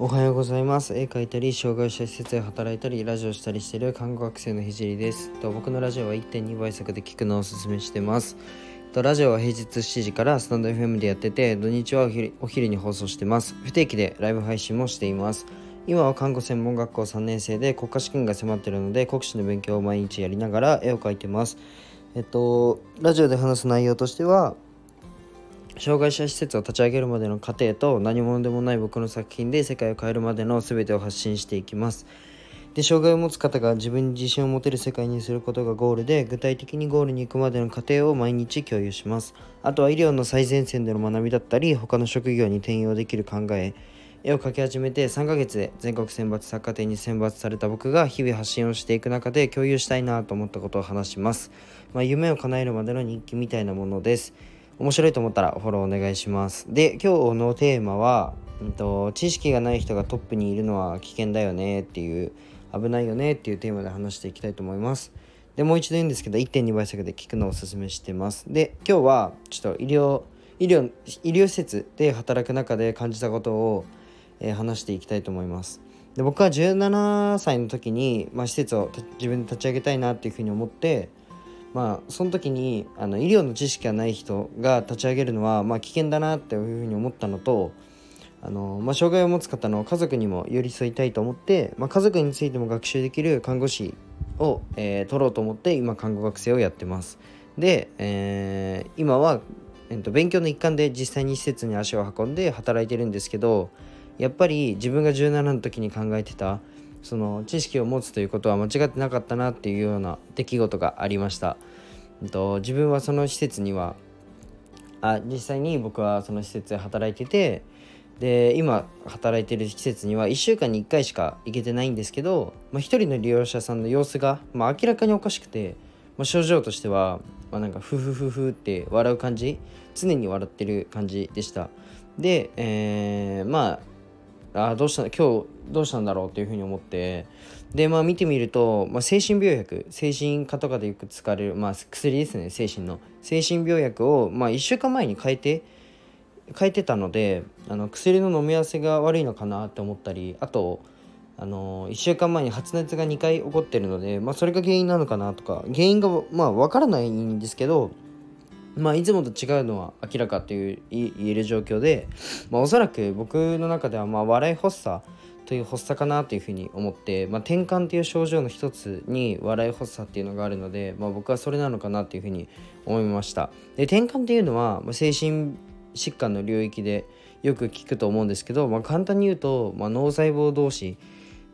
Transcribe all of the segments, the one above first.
おはようございます。絵描いたり障害者施設で働いたりラジオしたりしている看護学生のひじりです。と僕のラジオは1.2倍速で聞くのをおすすめしてます。とラジオは平日7時からスタンド FM でやってて土日はお昼に放送してます。不定期でライブ配信もしています。今は看護専門学校3年生で国家試験が迫っているので国試の勉強を毎日やりながら絵を描いてます。えっとラジオで話す内容としては障害者施設を立ち上げるまでの過程と何者でもない僕の作品で世界を変えるまでの全てを発信していきます。で障害を持つ方が自分に自信を持てる世界にすることがゴールで具体的にゴールに行くまでの過程を毎日共有します。あとは医療の最前線での学びだったり他の職業に転用できる考え絵を描き始めて3ヶ月で全国選抜作家展に選抜された僕が日々発信をしていく中で共有したいなと思ったことを話します、まあ、夢を叶えるまでの日記みたいなものです。面白いと思ったらフォローお願いします。で、今日のテーマは、うんと、知識がない人がトップにいるのは危険だよねっていう、危ないよねっていうテーマで話していきたいと思います。で、もう一度言うんですけど、1.2倍速で聞くのをおすすめしてます。で、今日はちょっと医療、医療、医療施設で働く中で感じたことを、えー、話していきたいと思います。で僕は17歳の時に、まあ、施設を自分で立ち上げたいなっていうふうに思ってまあその時にあの医療の知識がない人が立ち上げるのは、まあ、危険だなっていうふうに思ったのとあの、まあ、障害を持つ方の家族にも寄り添いたいと思って、まあ、家族についても学習できる看護師を、えー、取ろうと思って今看護学生をやってます。で、えー、今は、えー、と勉強の一環で実際に施設に足を運んで働いてるんですけどやっぱり自分が17の時に考えてたその知識を持つということは間違ってなかったなっていうような出来事がありました。と自分はその施設にはあ実際に僕はその施設で働いててで今働いてる施設には1週間に1回しか行けてないんですけど、まあ、1人の利用者さんの様子が、まあ、明らかにおかしくて、まあ、症状としては、まあ、なんかフフフフって笑う感じ常に笑ってる感じでしたで、えー、まああどうした今日どうしたんだろう？っていうふうに思って。でまあ見てみると、まあ、精神病薬精神科とかでよく使われる、まあ、薬ですね精神の。精神病薬を、まあ、1週間前に変えて変えてたのであの薬の飲み合わせが悪いのかなって思ったりあとあの1週間前に発熱が2回起こってるので、まあ、それが原因なのかなとか原因がまあ分からないんですけどまあ、いつもと違うのは明らかという言える状況で、まあ、おそらく僕の中ではまあ笑い発作という発作かなというふうに思って、まあ、転換という症状の一つに笑い発作っていうのがあるので、まあ、僕はそれなのかなというふうに思いました。で転換っていうのは、精神疾患の領域でよく聞くと思うんですけど、まあ、簡単に言うと、まあ、脳細胞同士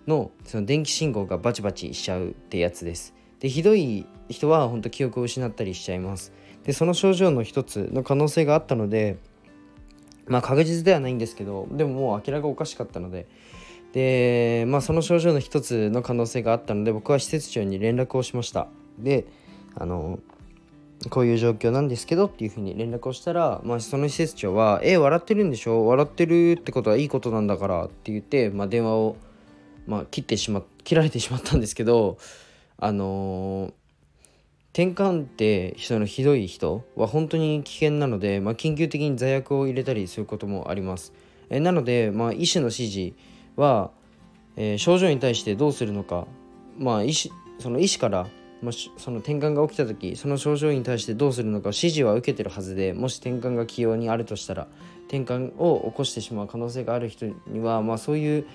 のその電気信号がバチバチしちゃうってやつです。でひどい人は本当記憶を失ったりしちゃいます。でその症状の一つの可能性があったのでまあ確実ではないんですけどでももう明らかおかしかったのででまあその症状の一つの可能性があったので僕は施設長に連絡をしました。であのこういう状況なんですけどっていうふうに連絡をしたら、まあ、その施設長は「え笑ってるんでしょ？笑ってるってことはいいことなんだから」って言って、まあ、電話を、まあ、切ってしま切られてしまったんですけどあのー転換ってそのひどい人は本当に危険なので、まあ、緊急的に座薬を入れたりすることもあります。えなので、まあ、医師の指示は、えー、症状に対してどうするのか、まあ、医師その医師から、まあ、その転換が起きた時その症状に対してどうするのか指示は受けてるはずでもし転換が起用にあるとしたら転換を起こしてしまう可能性がある人には、まあ、そういう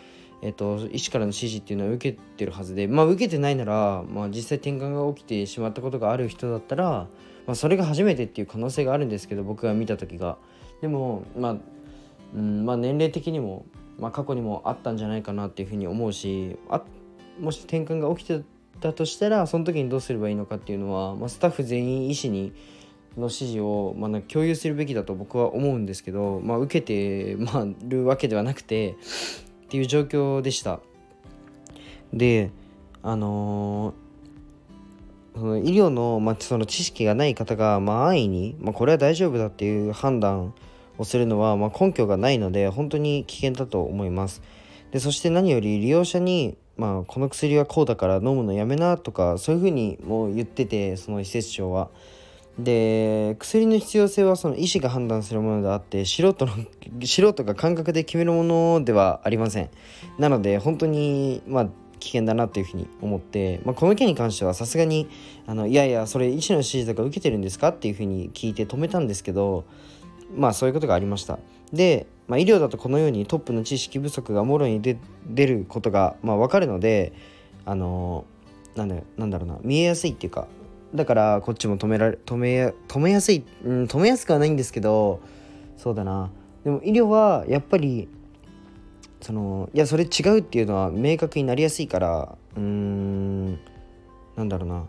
えっと、医師からの指示っていうのは受けてるはずで、まあ、受けてないなら、まあ、実際転換が起きてしまったことがある人だったら、まあ、それが初めてっていう可能性があるんですけど僕が見た時が。でも、まあうんまあ、年齢的にも、まあ、過去にもあったんじゃないかなっていうふうに思うしあもし転換が起きてたとしたらその時にどうすればいいのかっていうのは、まあ、スタッフ全員医師にの指示を、まあ、共有するべきだと僕は思うんですけど、まあ、受けて、まあ、るわけではなくてっていう状況でした。であのー、その医療の,、まあ、その知識がない方が、まあ、安易に、まあ、これは大丈夫だっていう判断をするのは、ま、根拠がないので本当に危険だと思います。でそして何より利用者に、まあ、この薬はこうだから飲むのやめなとかそういうふうにもう言っててその施設長は。で薬の必要性はその医師が判断するものであって素人の 素人が感覚で決めるものではありません。なので本当にまあ危険だなっていうふうに思って、まあ、この件に関してはさすがにあのいやいやそれ医師の指示とか受けてるんですかっていうふうに聞いて止めたんですけどまあそういうことがありました。で、まあ、医療だとこのようにトップの知識不足がもろに出ることが、まあ、分かるのであのなんだなんだろうな見えやすいっていうかだからこっちも止められ止め止めやすい、うん、止めやすくはないんですけどそうだな。でも医療はやっぱりそのいやそれ違うっていうのは明確になりやすいからうーんなんだろうな。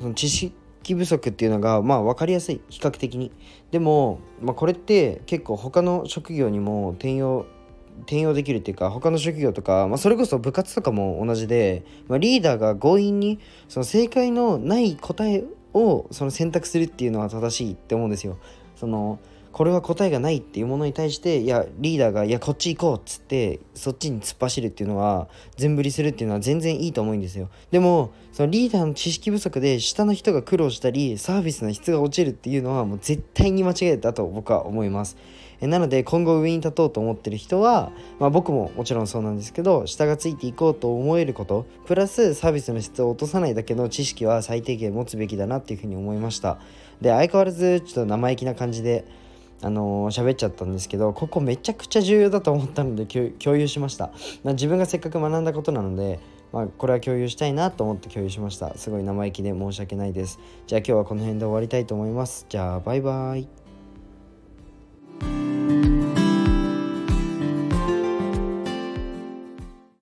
その知識不足っていうのがまあ分かりやすい。比較的に。でも、まあ、これって結構他の職業にも転用転用できるっていうか他の職業とか、まあ、それこそ部活とかも同じで、まあ、リーダーが強引にその正解のない答えをその選択するっていうのは正しいって思うんですよ。そのこれは答えがないっていうものに対していやリーダーがいやこっち行こうっつってそっちに突っ走るっていうのは全振りするっていうのは全然いいと思うんですよでもそのリーダーの知識不足で下の人が苦労したりサービスの質が落ちるっていうのはもう絶対に間違いだと僕は思いますえなので今後上に立とうと思ってる人は、まあ、僕ももちろんそうなんですけど下がついていこうと思えることプラスサービスの質を落とさないだけの知識は最低限持つべきだなっていうふうに思いました。で相変わらずちょっと生意気な感じであのー、喋っちゃったんですけどここめちゃくちゃ重要だと思ったので共有しました。自分がせっかく学んだことなので、まあ、これは共有したいなと思って共有しました。すごい生意気で申し訳ないです。じゃあ今日はこの辺で終わりたいと思います。じゃあバイバイ。